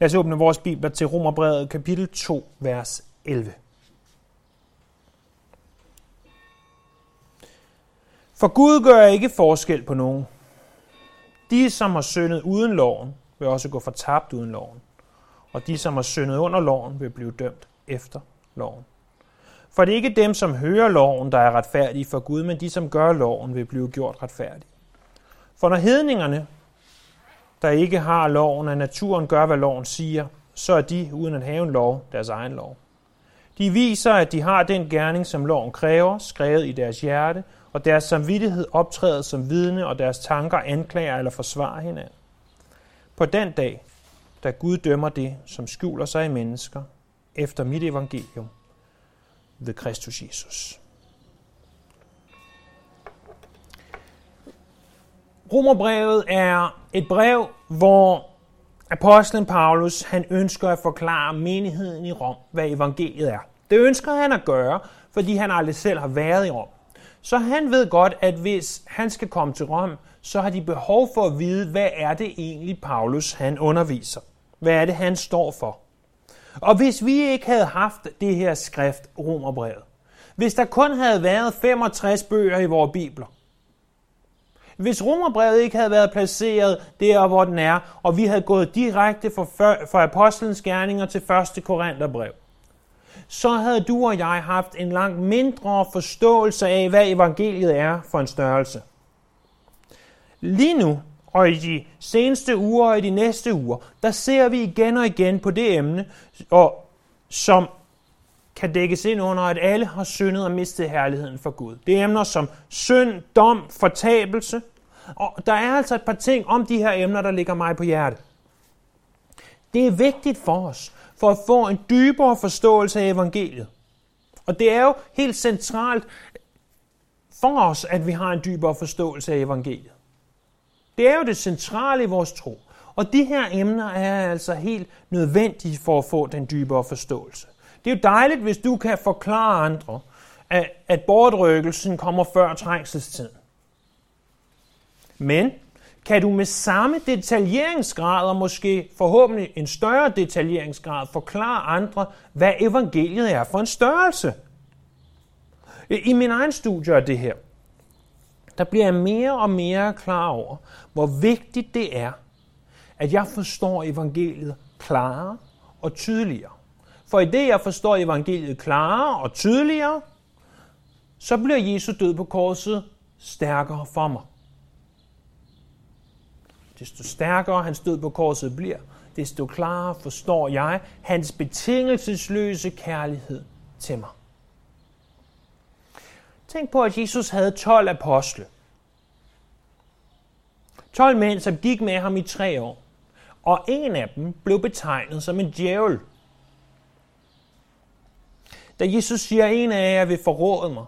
Lad os åbne vores bibler til Romerbrevet kapitel 2, vers 11. For Gud gør ikke forskel på nogen. De, som har syndet uden loven, vil også gå fortabt uden loven. Og de, som har syndet under loven, vil blive dømt efter loven. For det er ikke dem, som hører loven, der er retfærdige for Gud, men de, som gør loven, vil blive gjort retfærdige. For når hedningerne, der ikke har loven at naturen, gør, hvad loven siger, så er de, uden at have en lov, deres egen lov. De viser, at de har den gerning, som loven kræver, skrevet i deres hjerte, og deres samvittighed optræder som vidne, og deres tanker anklager eller forsvarer hinanden. På den dag, da Gud dømmer det, som skjuler sig i mennesker, efter mit evangelium, ved Kristus Jesus. Romerbrevet er et brev, hvor apostlen Paulus han ønsker at forklare menigheden i Rom, hvad evangeliet er. Det ønsker han at gøre, fordi han aldrig selv har været i Rom. Så han ved godt, at hvis han skal komme til Rom, så har de behov for at vide, hvad er det egentlig Paulus han underviser. Hvad er det, han står for? Og hvis vi ikke havde haft det her skrift, Romerbrevet, hvis der kun havde været 65 bøger i vores bibler, hvis romerbrevet ikke havde været placeret der, hvor den er, og vi havde gået direkte fra, apostlenes gerninger til 1. Korintherbrev, så havde du og jeg haft en langt mindre forståelse af, hvad evangeliet er for en størrelse. Lige nu, og i de seneste uger og i de næste uger, der ser vi igen og igen på det emne, og som kan dækkes ind under, at alle har syndet og mistet herligheden for Gud. Det er emner som synd, dom, fortabelse. Og der er altså et par ting om de her emner, der ligger mig på hjertet. Det er vigtigt for os, for at få en dybere forståelse af evangeliet. Og det er jo helt centralt for os, at vi har en dybere forståelse af evangeliet. Det er jo det centrale i vores tro. Og de her emner er altså helt nødvendige for at få den dybere forståelse. Det er jo dejligt, hvis du kan forklare andre, at, at bortrykkelsen kommer før trængselstiden. Men kan du med samme detaljeringsgrad, og måske forhåbentlig en større detaljeringsgrad, forklare andre, hvad evangeliet er for en størrelse? I min egen studie af det her, der bliver jeg mere og mere klar over, hvor vigtigt det er, at jeg forstår evangeliet klarere og tydeligere. For i det, jeg forstår evangeliet klarere og tydeligere, så bliver Jesu død på korset stærkere for mig. Desto stærkere hans død på korset bliver, desto klarere forstår jeg hans betingelsesløse kærlighed til mig. Tænk på, at Jesus havde 12 apostle. 12 mænd, som gik med ham i tre år. Og en af dem blev betegnet som en djævel. Da Jesus siger, at en af jer vil forråde mig,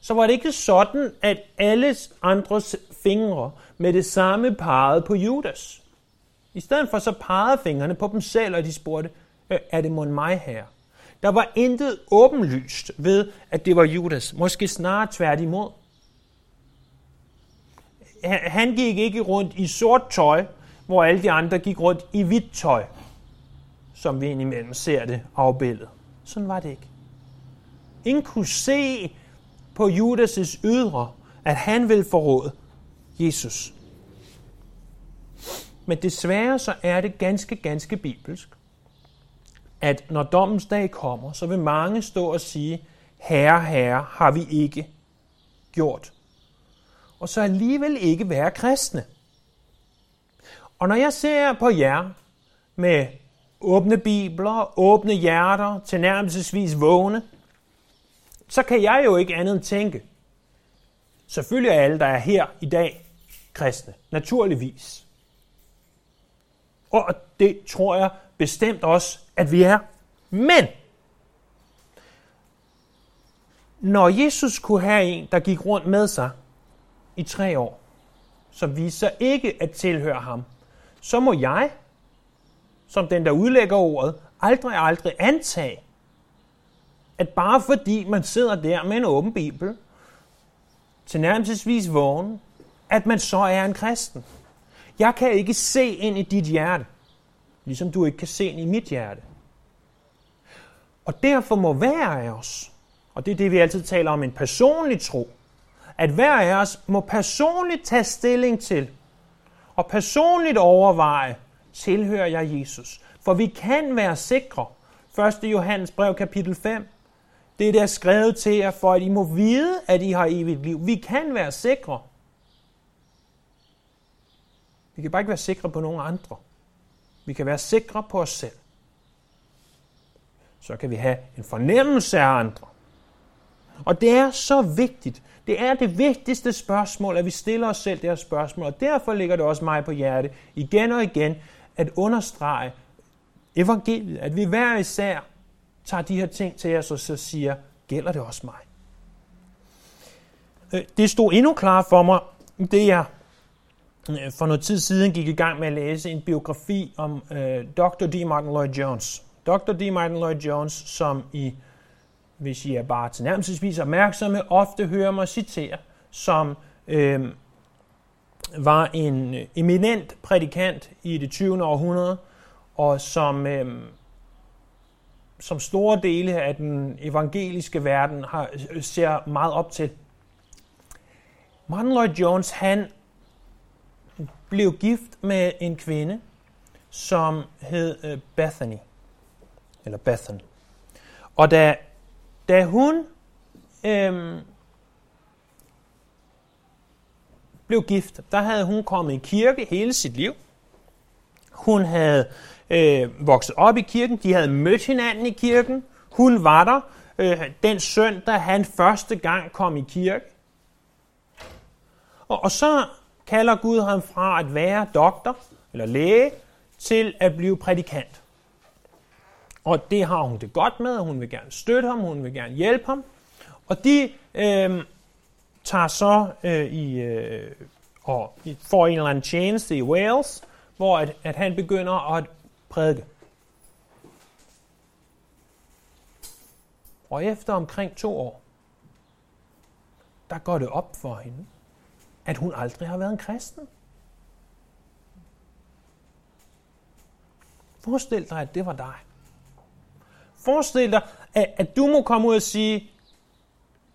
så var det ikke sådan, at alles andres fingre med det samme peget på Judas. I stedet for så pegede fingrene på dem selv, og de spurgte, øh, er det mon mig her? Der var intet åbenlyst ved, at det var Judas. Måske snarere tværtimod. Han gik ikke rundt i sort tøj, hvor alle de andre gik rundt i hvidt tøj, som vi indimellem ser det afbildet. Sådan var det ikke. Ingen kunne se på Judas' ydre, at han ville forråde Jesus. Men desværre så er det ganske, ganske bibelsk, at når dommens dag kommer, så vil mange stå og sige, herre, herre, har vi ikke gjort. Og så alligevel ikke være kristne. Og når jeg ser på jer med åbne bibler, åbne hjerter, tilnærmelsesvis vågne, så kan jeg jo ikke andet end tænke. Selvfølgelig er alle, der er her i dag, kristne. Naturligvis. Og det tror jeg bestemt også, at vi er. Men, når Jesus kunne have en, der gik rundt med sig i tre år, som viser ikke at tilhøre ham, så må jeg, som den, der udlægger ordet, aldrig, aldrig antage, at bare fordi man sidder der med en åben bibel, til nærmest vågen, at man så er en kristen. Jeg kan ikke se ind i dit hjerte. Ligesom du ikke kan se ind i mit hjerte. Og derfor må hver af os, og det er det, vi altid taler om, en personlig tro, at hver af os må personligt tage stilling til, og personligt overveje, tilhører jeg Jesus? For vi kan være sikre. 1. Johannes brev kapitel 5. Det er der skrevet til jer, for at I må vide, at I har evigt liv. Vi kan være sikre. Vi kan bare ikke være sikre på nogen andre. Vi kan være sikre på os selv. Så kan vi have en fornemmelse af andre. Og det er så vigtigt. Det er det vigtigste spørgsmål, at vi stiller os selv det her spørgsmål. Og derfor ligger det også mig på hjerte igen og igen at understrege evangeliet. At vi hver især tager de her ting til os og så siger, gælder det også mig? Øh, det stod endnu klarere for mig, det jeg Øh, for noget tid siden gik i gang med at læse en biografi om øh, Dr. D. Martin Lloyd Jones. Dr. D. Martin Lloyd Jones, som i, hvis I er bare tilnærmelsesvis opmærksomme, ofte hører mig citere, som øh, var en øh, eminent prædikant i det 20. århundrede, og som, øh, som store dele af den evangeliske verden har, øh, ser meget op til. Martin Lloyd Jones, han blev gift med en kvinde, som hed øh, Bethany, eller Bethan. Og da, da hun øhm, blev gift, der havde hun kommet i kirke hele sit liv. Hun havde øh, vokset op i kirken, de havde mødt hinanden i kirken. Hun var der øh, den søndag, han første gang kom i kirke. Og, og så kalder Gud ham fra at være doktor eller læge til at blive prædikant. Og det har hun det godt med, hun vil gerne støtte ham, hun vil gerne hjælpe ham. Og de øh, tager så øh, i, øh, og får en eller anden tjeneste i Wales, hvor at, at han begynder at prædike. Og efter omkring to år, der går det op for hende, at hun aldrig har været en kristen. Forestil dig, at det var dig. Forestil dig, at, at du må komme ud og sige,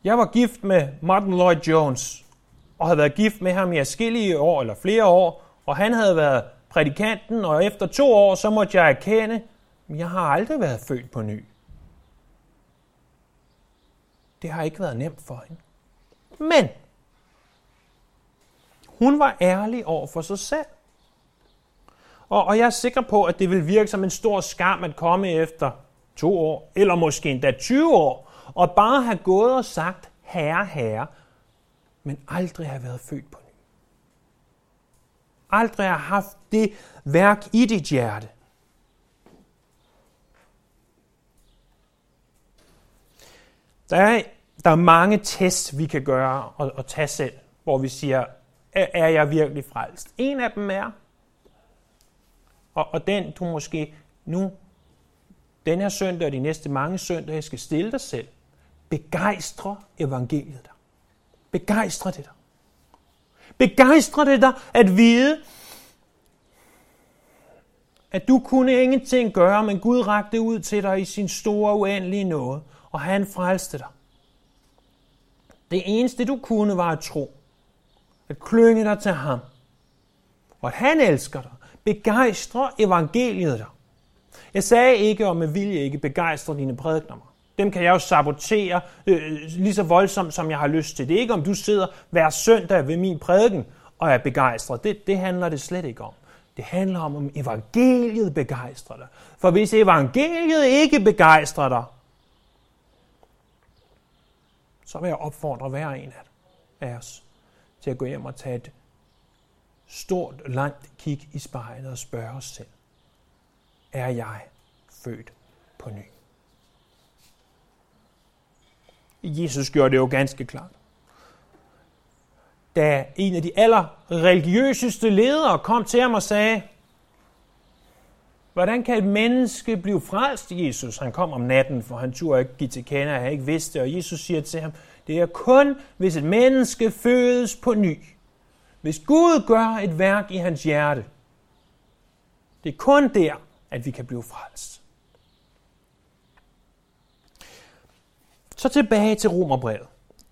jeg var gift med Martin Lloyd Jones, og havde været gift med ham i forskellige år eller flere år, og han havde været prædikanten, og efter to år, så måtte jeg erkende, at jeg har aldrig været født på ny. Det har ikke været nemt for hende. Men hun var ærlig over for sig selv. Og, og jeg er sikker på, at det vil virke som en stor skam at komme efter to år, eller måske endda 20 år, og bare have gået og sagt, herre, herre, men aldrig have været født på ny. Aldrig have haft det værk i dit hjerte. Der er, der er mange tests, vi kan gøre og, og tage selv, hvor vi siger, er, er jeg virkelig frelst? En af dem er, og, og den du måske nu, den her søndag og de næste mange søndage, skal stille dig selv. Begejstre evangeliet dig. Begejstre det dig. Begejstre det dig at vide, at du kunne ingenting gøre, men Gud rakte ud til dig i sin store uendelige nåde, og han frelste dig. Det eneste du kunne var at tro, at klynge dig til ham, og at han elsker dig, begejstre evangeliet dig. Jeg sagde ikke, og med vilje ikke begejstre dine prædikner. Dem kan jeg jo sabotere øh, øh, lige så voldsomt, som jeg har lyst til. Det er ikke, om du sidder hver søndag ved min prædiken og er begejstret. Det, det handler det slet ikke om. Det handler om, om evangeliet begejstrer dig. For hvis evangeliet ikke begejstrer dig, så vil jeg opfordre hver en af os til at gå hjem og tage et stort, langt kig i spejlet og spørge os selv. Er jeg født på ny? Jesus gjorde det jo ganske klart. Da en af de aller religiøseste ledere kom til ham og sagde, Hvordan kan et menneske blive frelst, Jesus? Han kom om natten, for han turde ikke give til kende, at han ikke vidste Og Jesus siger til ham, det er kun, hvis et menneske fødes på ny. Hvis Gud gør et værk i hans hjerte. Det er kun der, at vi kan blive frelst. Så tilbage til Romerbrevet.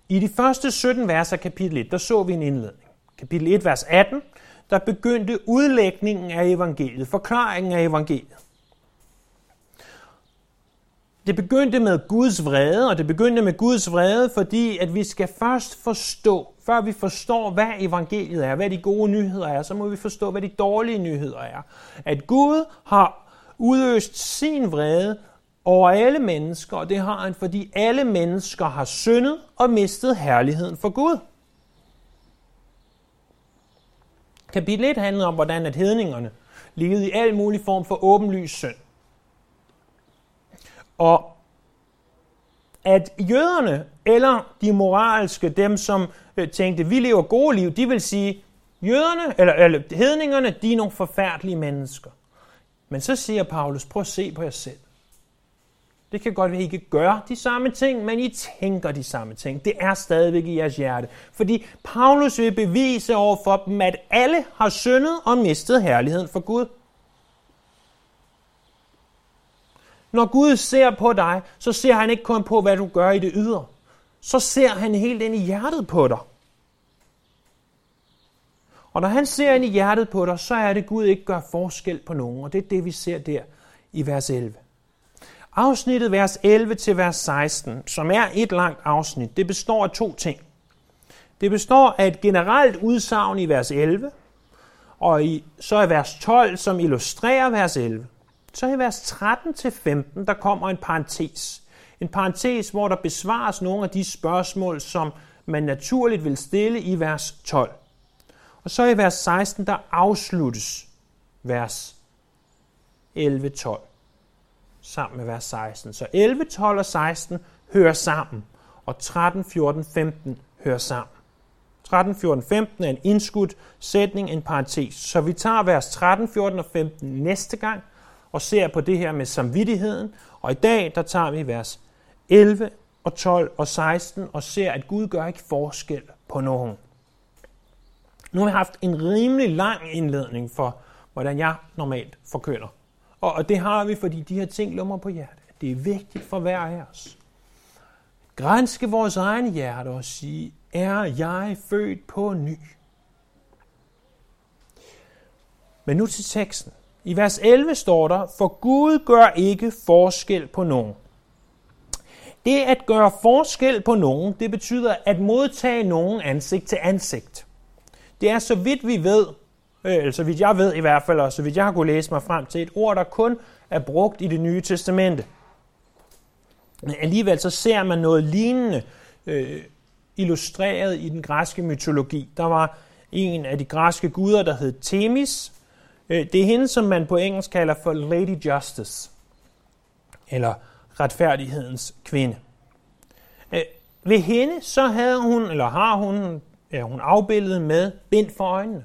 I de første 17 vers af kapitel 1, der så vi en indledning. Kapitel 1, vers 18, der begyndte udlægningen af evangeliet, forklaringen af evangeliet. Det begyndte med Guds vrede, og det begyndte med Guds vrede, fordi at vi skal først forstå, før vi forstår, hvad evangeliet er, hvad de gode nyheder er, så må vi forstå, hvad de dårlige nyheder er. At Gud har udøst sin vrede over alle mennesker, og det har han, fordi alle mennesker har syndet og mistet herligheden for Gud. Kapitel 1 handler om, hvordan at hedningerne levede i al mulig form for åbenlys synd. Og at jøderne, eller de moralske, dem som øh, tænkte, vi lever gode liv, de vil sige, jøderne, eller, eller hedningerne, de er nogle forfærdelige mennesker. Men så siger Paulus, prøv at se på jer selv. Det kan godt være, at I ikke gør de samme ting, men I tænker de samme ting. Det er stadigvæk i jeres hjerte. Fordi Paulus vil bevise over for dem, at alle har syndet og mistet herligheden for Gud. Når Gud ser på dig, så ser han ikke kun på, hvad du gør i det ydre. Så ser han helt ind i hjertet på dig. Og når han ser ind i hjertet på dig, så er det, Gud ikke gør forskel på nogen. Og det er det, vi ser der i vers 11. Afsnittet vers 11 til vers 16, som er et langt afsnit, det består af to ting. Det består af et generelt udsagn i vers 11, og i, så er vers 12, som illustrerer vers 11. Så i vers 13-15, der kommer en parentes. En parentes, hvor der besvares nogle af de spørgsmål, som man naturligt vil stille i vers 12. Og så i vers 16, der afsluttes vers 11-12 sammen med vers 16. Så 11, 12 og 16 hører sammen, og 13, 14, 15 hører sammen. 13, 14, 15 er en indskudt sætning, en parentes. Så vi tager vers 13, 14 og 15 næste gang, og ser på det her med samvittigheden. Og i dag, der tager vi vers 11 og 12 og 16 og ser, at Gud gør ikke forskel på nogen. Nu har vi haft en rimelig lang indledning for, hvordan jeg normalt forkynder. Og det har vi, fordi de her ting lummer på hjertet. Det er vigtigt for hver af os. Grænske vores egne hjerte og sige, er jeg født på ny? Men nu til teksten. I vers 11 står der, for Gud gør ikke forskel på nogen. Det at gøre forskel på nogen, det betyder at modtage nogen ansigt til ansigt. Det er så vidt vi ved, øh, så vidt jeg ved i hvert fald, og så vidt jeg har kunnet læse mig frem til, et ord, der kun er brugt i det nye testamente. Men alligevel så ser man noget lignende øh, illustreret i den græske mytologi. Der var en af de græske guder, der hed Themis, Øh, det er hende, som man på engelsk kalder for Lady Justice, eller retfærdighedens kvinde. Øh, ved hende så havde hun, eller har hun, er hun afbildet med bind for øjnene.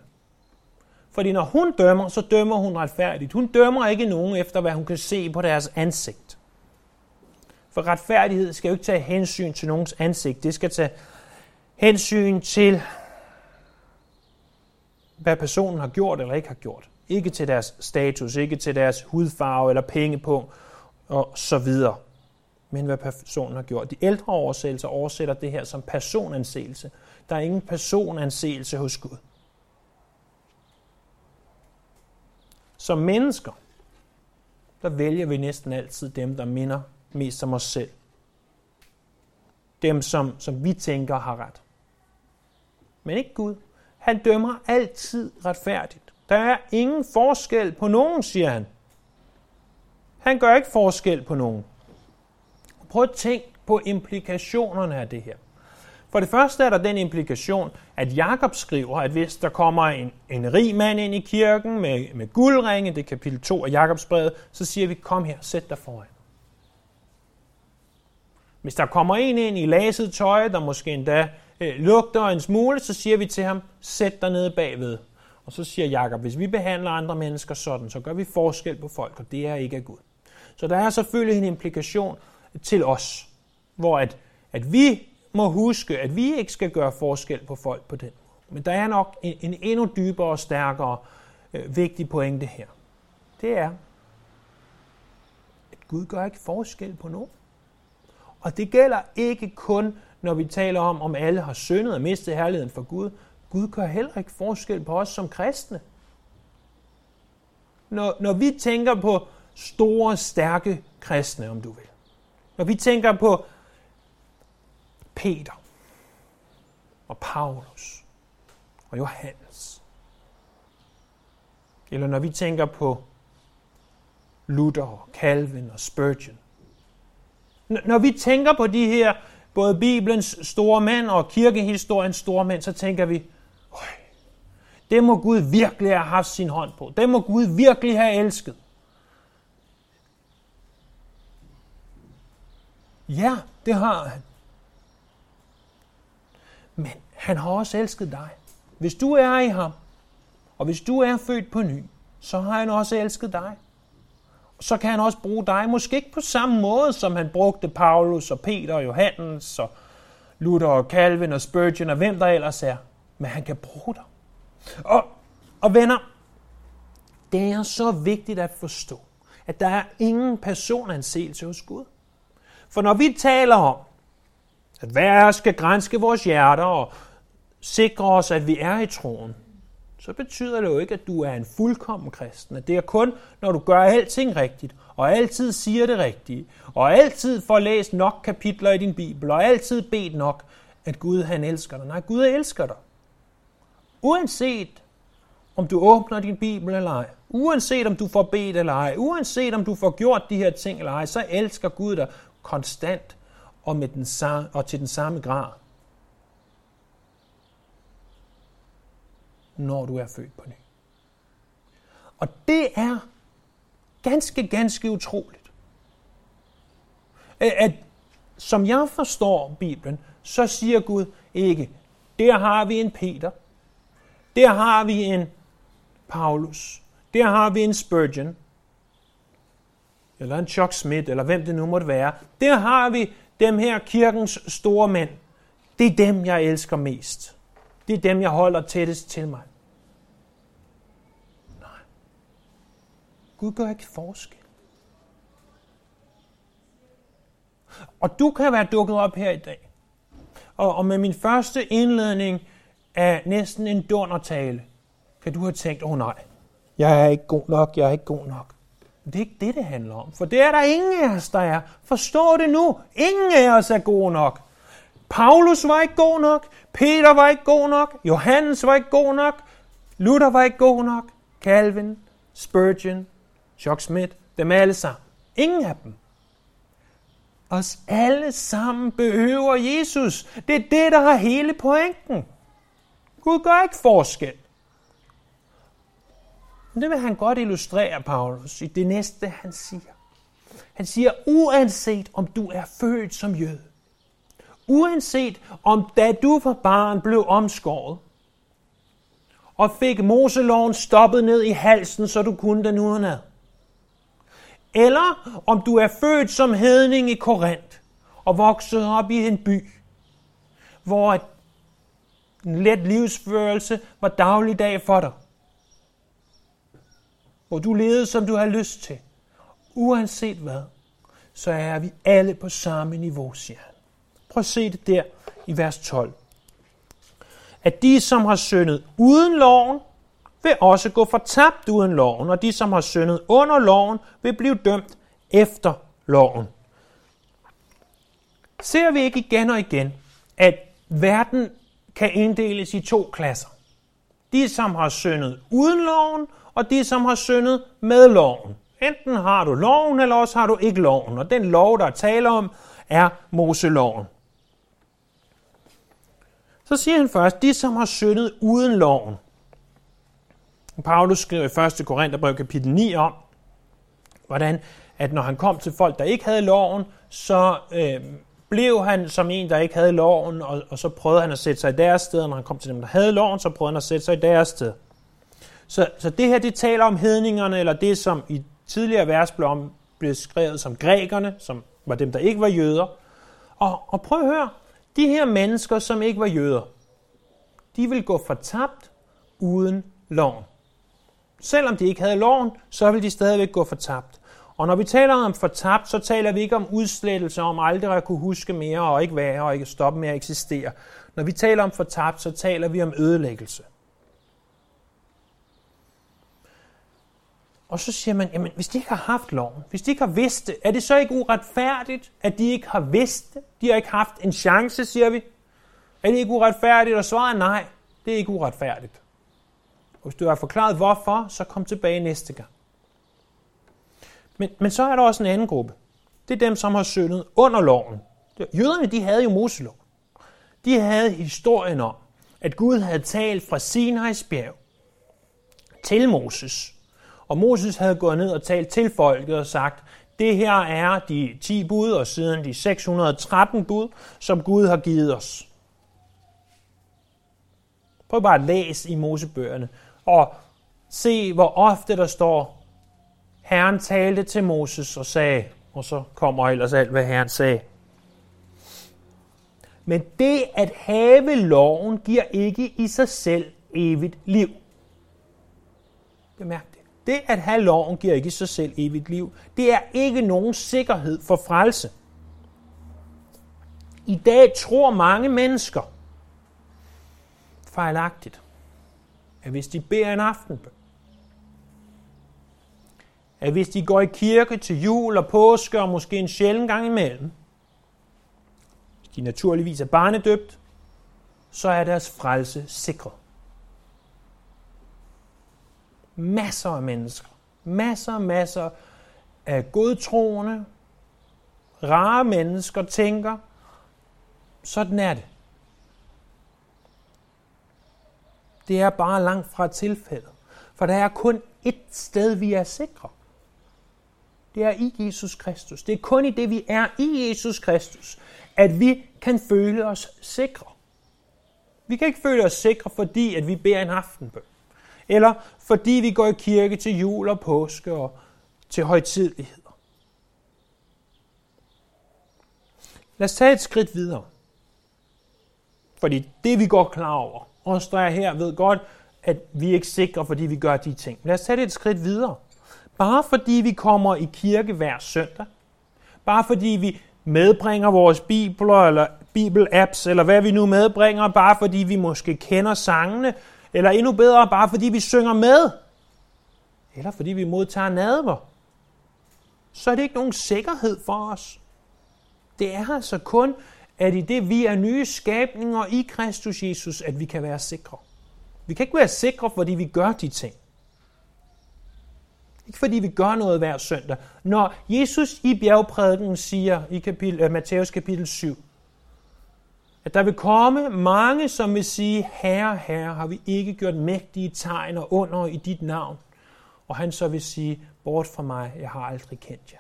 Fordi når hun dømmer, så dømmer hun retfærdigt. Hun dømmer ikke nogen efter, hvad hun kan se på deres ansigt. For retfærdighed skal jo ikke tage hensyn til nogens ansigt. Det skal tage hensyn til, hvad personen har gjort eller ikke har gjort. Ikke til deres status, ikke til deres hudfarve eller pengepunkt og så videre. Men hvad personen har gjort. De ældre oversættelser oversætter det her som personanseelse. Der er ingen personanseelse hos Gud. Som mennesker, der vælger vi næsten altid dem, der minder mest om os selv. Dem, som, som vi tænker har ret. Men ikke Gud. Han dømmer altid retfærdigt. Der er ingen forskel på nogen, siger han. Han gør ikke forskel på nogen. Prøv at tænke på implikationerne af det her. For det første er der den implikation, at Jakob skriver, at hvis der kommer en, en rig mand ind i kirken med, med guldringe, det er kapitel 2 af Jakobs brev, så siger vi, kom her, sæt dig foran. Hvis der kommer en ind i laset tøj, der måske endda øh, lugter en smule, så siger vi til ham, sæt dig nede bagved. Og så siger Jakob, hvis vi behandler andre mennesker sådan, så gør vi forskel på folk, og det er ikke af Gud. Så der er selvfølgelig en implikation til os, hvor at, at vi må huske, at vi ikke skal gøre forskel på folk på den måde. Men der er nok en, en endnu dybere og stærkere øh, vigtig pointe her. Det er, Gud gør ikke forskel på nogen. Og det gælder ikke kun, når vi taler om, om alle har syndet og mistet herligheden for Gud. Gud gør heller ikke forskel på os som kristne. Når, når vi tænker på store, stærke kristne, om du vil. Når vi tænker på Peter og Paulus og Johannes. Eller når vi tænker på Luther, Calvin og Spurgeon. Når vi tænker på de her, både Bibelens store mænd og kirkehistoriens store mænd, så tænker vi, det må Gud virkelig have haft sin hånd på. Det må Gud virkelig have elsket. Ja, det har han. Men han har også elsket dig. Hvis du er i ham, og hvis du er født på ny, så har han også elsket dig. Så kan han også bruge dig, måske ikke på samme måde, som han brugte Paulus og Peter og Johannes og Luther og Calvin og Spurgeon og hvem der ellers er. Men han kan bruge dig. Og, og venner, det er så vigtigt at forstå, at der er ingen personansættelse hos Gud. For når vi taler om, at hver skal grænske vores hjerter og sikre os, at vi er i troen, så betyder det jo ikke, at du er en fuldkommen kristen. At det er kun, når du gør alting rigtigt, og altid siger det rigtige, og altid får læst nok kapitler i din bibel, og altid bedt nok, at Gud han elsker dig. Nej, Gud elsker dig. Uanset om du åbner din bibel eller ej, uanset om du får bedt eller ej, uanset om du får gjort de her ting eller ej, så elsker Gud dig konstant og, med den, og til den samme grad. når du er født på ny. Og det er ganske, ganske utroligt. At, som jeg forstår Bibelen, så siger Gud ikke, der har vi en Peter, der har vi en Paulus, der har vi en Spurgeon, eller en Chuck Smith, eller hvem det nu måtte være. Der har vi dem her kirkens store mænd. Det er dem, jeg elsker mest. Det er dem, jeg holder tættest til mig. Nej. Gud gør ikke forskel. Og du kan være dukket op her i dag. Og, og med min første indledning af næsten en dundertale, kan du have tænkt, åh oh, nej, jeg er ikke god nok, jeg er ikke god nok. Det er ikke det, det handler om. For det er der ingen af os, der er. Forstå det nu. Ingen af os er gode nok. Paulus var ikke god nok. Peter var ikke god nok. Johannes var ikke god nok. Luther var ikke god nok. Calvin, Spurgeon, Chuck Smith, dem alle sammen. Ingen af dem. Os alle sammen behøver Jesus. Det er det, der har hele pointen. Gud gør ikke forskel. Men det vil han godt illustrere, Paulus, i det næste, han siger. Han siger, uanset om du er født som jøde, uanset om da du var barn blev omskåret, og fik Moseloven stoppet ned i halsen, så du kunne den udenad. Eller om du er født som hedning i Korinth og vokset op i en by, hvor en let livsførelse var dagligdag for dig hvor du levede, som du har lyst til. Uanset hvad, så er vi alle på samme niveau, siger han. Prøv at se det der i vers 12. At de, som har syndet uden loven, vil også gå fortabt uden loven, og de, som har syndet under loven, vil blive dømt efter loven. Ser vi ikke igen og igen, at verden kan inddeles i to klasser. De, som har syndet uden loven, og de, som har syndet med loven. Enten har du loven, eller også har du ikke loven. Og den lov, der er tale om, er Moseloven. Så siger han først, de som har syndet uden loven. Paulus skriver i 1. Korintherbrev kapitel 9 om, hvordan at når han kom til folk, der ikke havde loven, så øh, blev han som en, der ikke havde loven, og, og så prøvede han at sætte sig i deres sted, og når han kom til dem, der havde loven, så prøvede han at sætte sig i deres sted. Så, så det her, det taler om hedningerne, eller det, som i tidligere vers blev, om, blev skrevet som grækerne, som var dem, der ikke var jøder. Og, og prøv at høre, de her mennesker, som ikke var jøder, de vil gå fortabt uden loven. Selvom de ikke havde loven, så vil de stadigvæk gå fortabt. Og når vi taler om fortabt, så taler vi ikke om udslettelse, om aldrig at kunne huske mere og ikke være og ikke stoppe med at eksistere. Når vi taler om fortabt, så taler vi om ødelæggelse. Og så siger man, jamen hvis de ikke har haft loven, hvis de ikke har vidst det, er det så ikke uretfærdigt, at de ikke har vidst det? De har ikke haft en chance, siger vi. Er det ikke uretfærdigt? Og svaret er nej, det er ikke uretfærdigt. Og hvis du har forklaret hvorfor, så kom tilbage næste gang. Men, men så er der også en anden gruppe. Det er dem, som har syndet under loven. Jøderne, de havde jo Moselov. De havde historien om, at Gud havde talt fra Sinai's bjerg til Moses. Og Moses havde gået ned og talt til folket og sagt, det her er de 10 bud og siden de 613 bud, som Gud har givet os. Prøv bare at læse i Mosebøgerne og se, hvor ofte der står, Herren talte til Moses og sagde, og så kommer ellers alt, hvad Herren sagde. Men det at have loven giver ikke i sig selv evigt liv. Bemærk det. Det at have loven giver ikke i sig selv evigt liv. Det er ikke nogen sikkerhed for frelse. I dag tror mange mennesker fejlagtigt, at hvis de beder en aftenbøn, at hvis de går i kirke til jul og påske og måske en sjælden gang imellem, hvis de naturligvis er barnedøbt, så er deres frelse sikret. Masser af mennesker, masser og masser af godtroende, rare mennesker tænker, sådan er det. Det er bare langt fra tilfældet. For der er kun ét sted, vi er sikre det er i Jesus Kristus. Det er kun i det, vi er i Jesus Kristus, at vi kan føle os sikre. Vi kan ikke føle os sikre, fordi at vi beder en aftenbøn. Eller fordi vi går i kirke til jul og påske og til højtidligheder. Lad os tage et skridt videre. Fordi det vi går klar over, os der er her, ved godt, at vi er ikke sikre, fordi vi gør de ting. Lad os tage det et skridt videre. Bare fordi vi kommer i kirke hver søndag, bare fordi vi medbringer vores bibler eller bibelapps, eller hvad vi nu medbringer, bare fordi vi måske kender sangene, eller endnu bedre, bare fordi vi synger med, eller fordi vi modtager nadver, så er det ikke nogen sikkerhed for os. Det er altså kun, at i det vi er nye skabninger i Kristus Jesus, at vi kan være sikre. Vi kan ikke være sikre, fordi vi gør de ting. Ikke fordi vi gør noget hver søndag. Når Jesus i bjergprædiken siger i øh, kapitel, Matthæus kapitel 7, at der vil komme mange, som vil sige, Herre, Herre, har vi ikke gjort mægtige tegn og under i dit navn? Og han så vil sige, bort fra mig, jeg har aldrig kendt jer.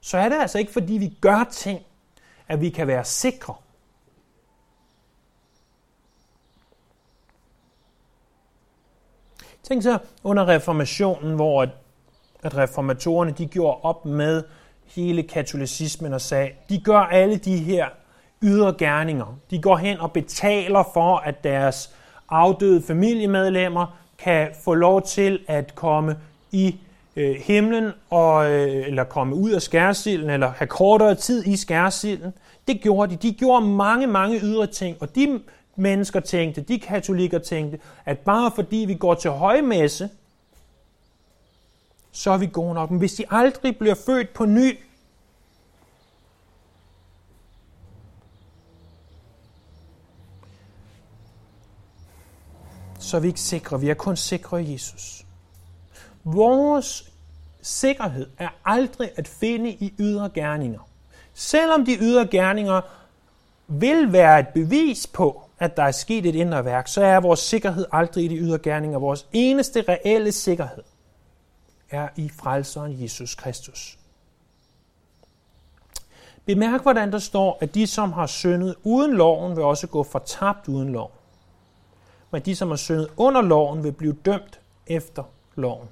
Så er det altså ikke, fordi vi gør ting, at vi kan være sikre. Tænk så under reformationen, hvor at reformatorerne de gjorde op med hele katolicismen og sagde, de gør alle de her ydre gerninger. De går hen og betaler for, at deres afdøde familiemedlemmer kan få lov til at komme i øh, himlen, og, øh, eller komme ud af skærsilden, eller have kortere tid i skærsilden. Det gjorde de. De gjorde mange, mange ydre ting, og de mennesker tænkte, de katolikker tænkte, at bare fordi vi går til højmesse, så er vi gode nok. Men hvis de aldrig bliver født på ny, så er vi ikke sikre. Vi er kun sikre i Jesus. Vores sikkerhed er aldrig at finde i ydre gerninger. Selvom de ydre gerninger vil være et bevis på, at der er sket et indre værk, så er vores sikkerhed aldrig i de ydre gerninger. Vores eneste reelle sikkerhed er i frelseren Jesus Kristus. Bemærk, hvordan der står, at de, som har syndet uden loven, vil også gå fortabt uden loven. Men de, som har syndet under loven, vil blive dømt efter loven.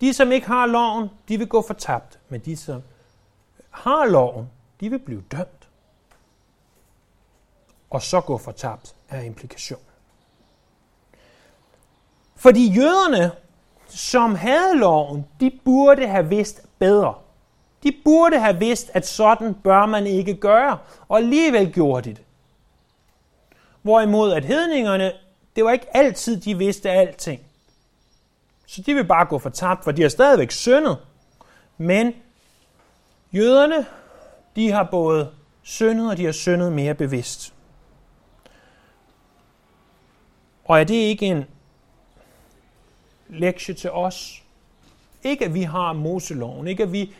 De, som ikke har loven, de vil gå fortabt. Men de, som har loven, de vil blive dømt og så gå fortabt, er implikationen. Fordi jøderne, som havde loven, de burde have vidst bedre. De burde have vidst, at sådan bør man ikke gøre, og alligevel gjorde de det. Hvorimod at hedningerne, det var ikke altid, de vidste alting. Så de vil bare gå for tabt, for de har stadigvæk syndet. Men jøderne, de har både syndet, og de har syndet mere bevidst. Og er det ikke en lektie til os? Ikke at vi har Moseloven, ikke at vi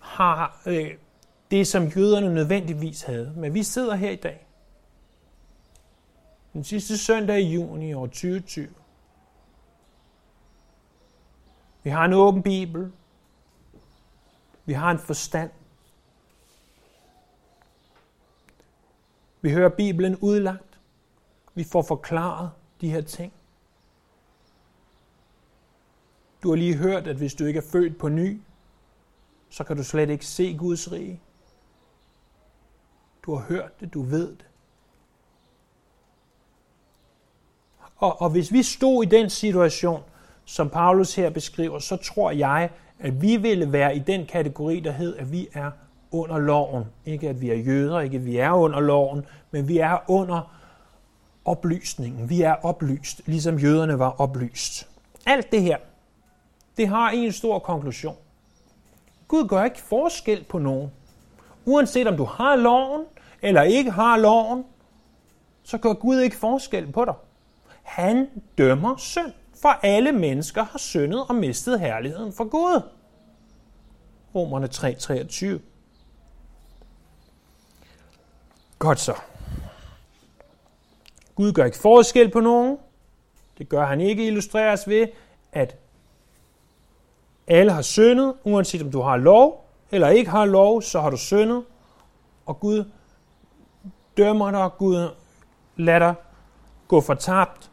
har øh, det, som jøderne nødvendigvis havde, men vi sidder her i dag. Den sidste søndag i juni år 2020. Vi har en åben bibel. Vi har en forstand. Vi hører Bibelen udlagt. Vi får forklaret de her ting. Du har lige hørt, at hvis du ikke er født på ny, så kan du slet ikke se Guds rige. Du har hørt det, du ved det. Og, og hvis vi stod i den situation, som Paulus her beskriver, så tror jeg, at vi ville være i den kategori, der hed, at vi er under loven. Ikke at vi er jøder, ikke at vi er under loven, men vi er under oplysningen. Vi er oplyst, ligesom jøderne var oplyst. Alt det her, det har en stor konklusion. Gud gør ikke forskel på nogen. Uanset om du har loven eller ikke har loven, så gør Gud ikke forskel på dig. Han dømmer synd, for alle mennesker har syndet og mistet herligheden for Gud. Romerne 3:23. Godt så. Gud gør ikke forskel på nogen. Det gør han ikke illustreres ved, at alle har syndet, uanset om du har lov eller ikke har lov, så har du syndet. Og Gud dømmer dig, Gud lader dig gå fortabt.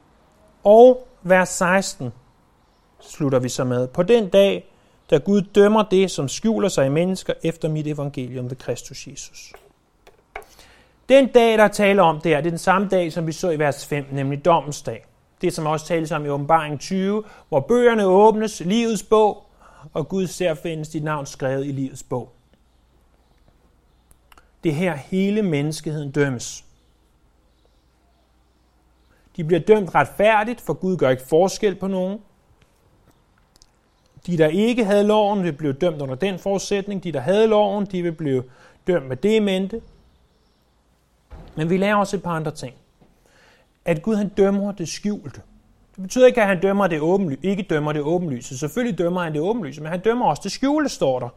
Og vers 16 slutter vi så med. På den dag, da Gud dømmer det, som skjuler sig i mennesker efter mit evangelium ved Kristus Jesus. Den dag, der taler om det her, det er den samme dag, som vi så i vers 5, nemlig dommens dag. Det, som også tales om i åbenbaring 20, hvor bøgerne åbnes, livets bog, og Gud ser findes dit navn skrevet i livets bog. Det her hele menneskeheden dømmes. De bliver dømt retfærdigt, for Gud gør ikke forskel på nogen. De, der ikke havde loven, vil blive dømt under den forudsætning. De, der havde loven, de vil blive dømt med det mente. Men vi lærer også et par andre ting. At Gud han dømmer det skjulte. Det betyder ikke, at han dømmer det åbenly- ikke dømmer det åbenlyse. Selvfølgelig dømmer han det åbenlyse, men han dømmer også det skjulte, står der.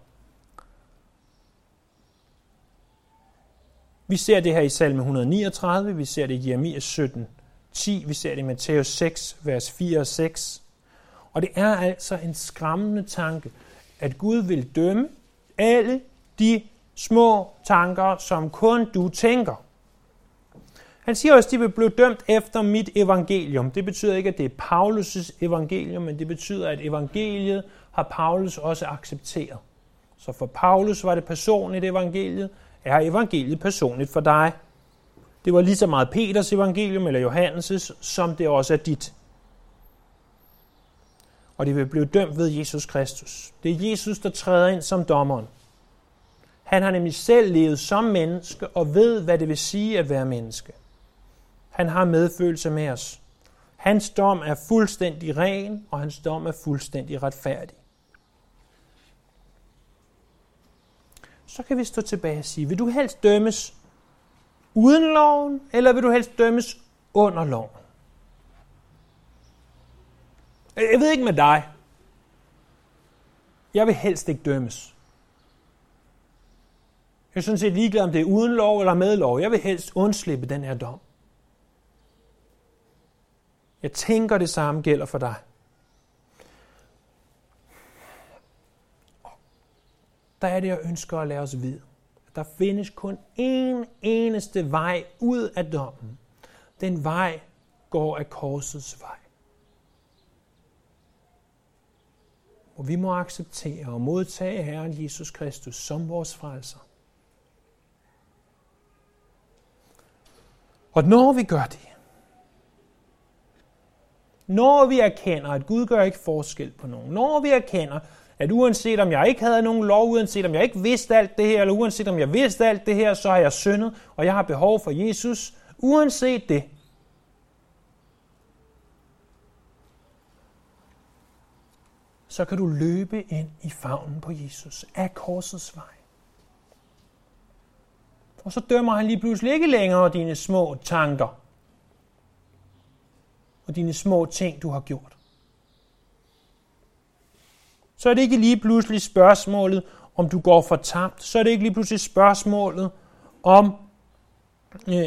Vi ser det her i salme 139, vi ser det i Jeremias 17, 10, vi ser det i Matthæus 6, vers 4 og 6. Og det er altså en skræmmende tanke, at Gud vil dømme alle de små tanker, som kun du tænker. Han siger også, at de vil blive dømt efter mit evangelium. Det betyder ikke, at det er Paulus' evangelium, men det betyder, at evangeliet har Paulus også accepteret. Så for Paulus var det personligt evangeliet, er evangeliet personligt for dig. Det var lige så meget Peters evangelium eller Johannes' som det også er dit. Og det vil blive dømt ved Jesus Kristus. Det er Jesus, der træder ind som dommeren. Han har nemlig selv levet som menneske og ved, hvad det vil sige at være menneske. Han har medfølelse med os. Hans dom er fuldstændig ren, og hans dom er fuldstændig retfærdig. Så kan vi stå tilbage og sige, vil du helst dømmes uden loven, eller vil du helst dømmes under loven? Jeg ved ikke med dig. Jeg vil helst ikke dømmes. Jeg er sådan set ligeglad, om det er uden lov eller med lov. Jeg vil helst undslippe den her dom. Jeg tænker, det samme gælder for dig. Der er det, jeg ønsker at lade os vide. Der findes kun én eneste vej ud af dommen. Den vej går af korsets vej. Og vi må acceptere og modtage Herren Jesus Kristus som vores frelser. Og når vi gør det, når vi erkender, at Gud gør ikke forskel på nogen. Når vi erkender, at uanset om jeg ikke havde nogen lov, uanset om jeg ikke vidste alt det her, eller uanset om jeg vidste alt det her, så har jeg syndet, og jeg har behov for Jesus. Uanset det, så kan du løbe ind i favnen på Jesus af korsets vej. Og så dømmer han lige pludselig ikke længere dine små tanker og dine små ting, du har gjort. Så er det ikke lige pludselig spørgsmålet, om du går fortabt. Så er det ikke lige pludselig spørgsmålet, om øh,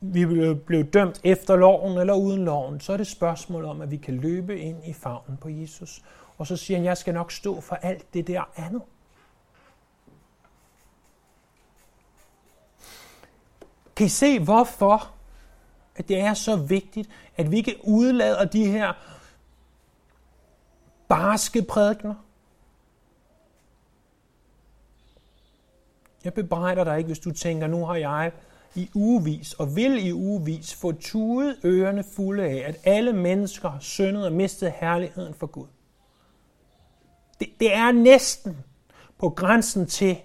vi blev dømt efter loven eller uden loven. Så er det spørgsmålet om, at vi kan løbe ind i favnen på Jesus. Og så siger han, jeg skal nok stå for alt det der andet. Kan I se, hvorfor at det er så vigtigt, at vi ikke udlader de her barske prædikner? Jeg bebrejder dig ikke, hvis du tænker, nu har jeg i ugevis og vil i ugevis få tudet ørerne fulde af, at alle mennesker har syndet og mistet herligheden for Gud. Det, det er næsten på grænsen til,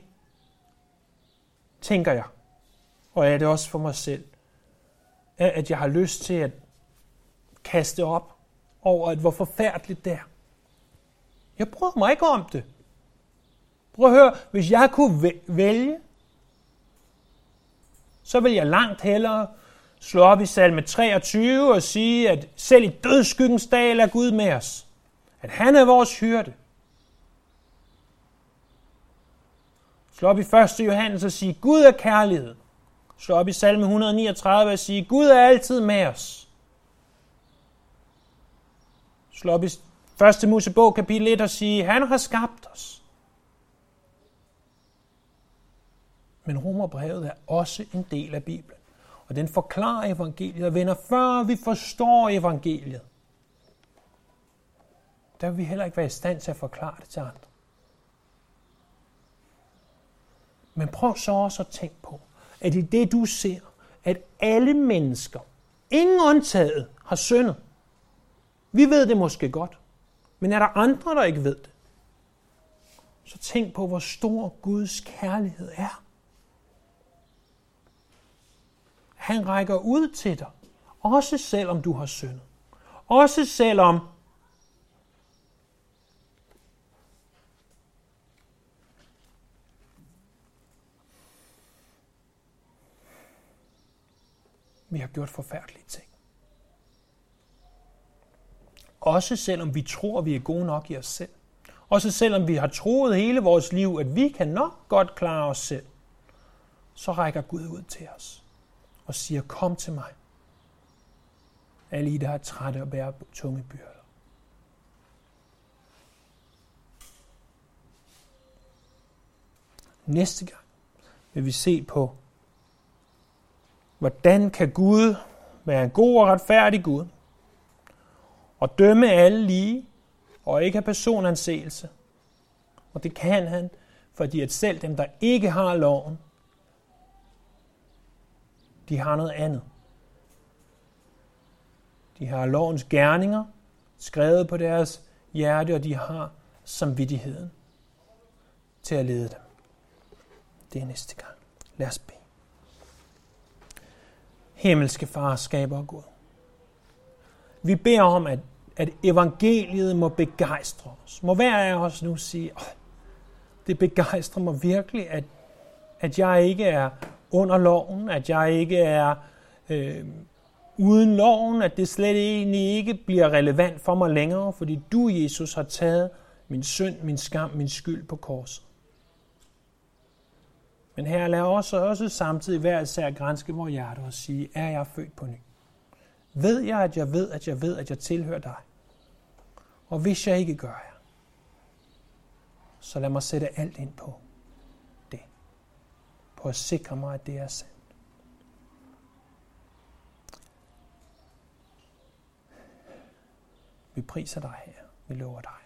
tænker jeg, og er det også for mig selv, at jeg har lyst til at kaste op over, at hvor forfærdeligt det er. Jeg bryder mig ikke om det. Prøv at høre, hvis jeg kunne vælge, så vil jeg langt hellere slå op i salme 23 og sige, at selv i dødskyggens dal er Gud med os. At han er vores hyrde. Slå op i 1. Johannes og sige, Gud er kærlighed. Slå op i salme 139 og sige, Gud er altid med os. Slå op i 1. Mosebog kapitel 1 og sige, han har skabt os. Men Romerbrevet er også en del af Bibelen. Og den forklarer evangeliet. Og vender, før vi forstår evangeliet, der vil vi heller ikke være i stand til at forklare det til andre. Men prøv så også at tænke på, at i det du ser, at alle mennesker, ingen undtaget, har syndet. Vi ved det måske godt, men er der andre, der ikke ved det? Så tænk på, hvor stor Guds kærlighed er. Han rækker ud til dig, også selvom du har syndet. Også selvom har gjort forfærdelige ting. Også selvom vi tror, vi er gode nok i os selv. Også selvom vi har troet hele vores liv, at vi kan nok godt klare os selv, så rækker Gud ud til os og siger, kom til mig. Alle I, der er trætte og bærer tunge byrder. Næste gang vil vi se på Hvordan kan Gud være en god og retfærdig Gud og dømme alle lige og ikke have personanseelse? Og det kan han, fordi at selv dem, der ikke har loven, de har noget andet. De har lovens gerninger skrevet på deres hjerte, og de har samvittigheden til at lede dem. Det er næste gang. Lad os bede himmelske far, skaber Gud. Vi beder om, at, at evangeliet må begejstre os. Må hver af os nu sige, oh, det begejstrer mig virkelig, at, at jeg ikke er under loven, at jeg ikke er øh, uden loven, at det slet egentlig ikke bliver relevant for mig længere, fordi du, Jesus, har taget min synd, min skam, min skyld på korset. Men her lad os også samtidig hver især grænske vores hjerte og sige, er jeg født på ny? Ved jeg, at jeg ved, at jeg ved, at jeg tilhører dig? Og hvis jeg ikke gør jeg, så lad mig sætte alt ind på det. På at sikre mig, at det er sandt. Vi priser dig her. Vi lover dig.